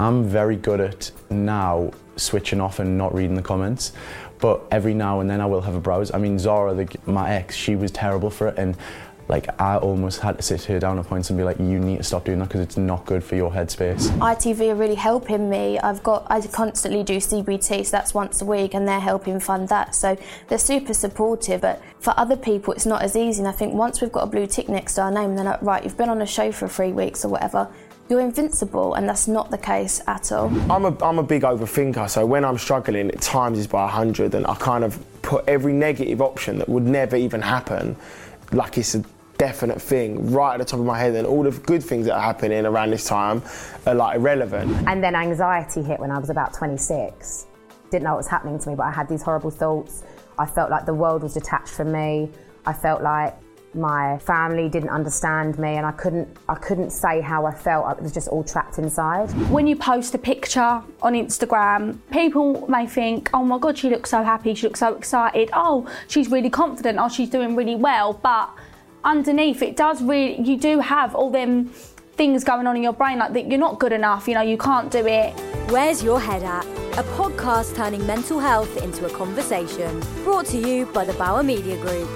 I'm very good at now switching off and not reading the comments, but every now and then I will have a browse. I mean, Zara, the, my ex, she was terrible for it, and like I almost had to sit her down at points and be like, you need to stop doing that because it's not good for your headspace. ITV are really helping me. I've got I constantly do CBT, so that's once a week, and they're helping fund that. So they're super supportive. But for other people, it's not as easy. And I think once we've got a blue tick next to our name, they're like, right, you've been on a show for three weeks or whatever. You're invincible, and that's not the case at all. I'm a, I'm a big overthinker, so when I'm struggling, it times is by 100, and I kind of put every negative option that would never even happen like it's a definite thing right at the top of my head and all the good things that are happening around this time are like irrelevant. And then anxiety hit when I was about 26. Didn't know what was happening to me, but I had these horrible thoughts. I felt like the world was detached from me. I felt like my family didn't understand me and I couldn't I couldn't say how I felt. I was just all trapped inside. When you post a picture on Instagram, people may think, "Oh my god, she looks so happy, she looks so excited. Oh, she's really confident. Oh, she's doing really well." But underneath it does really you do have all them things going on in your brain like that you're not good enough you know you can't do it. Where's your head at? A podcast turning mental health into a conversation. Brought to you by the bauer media group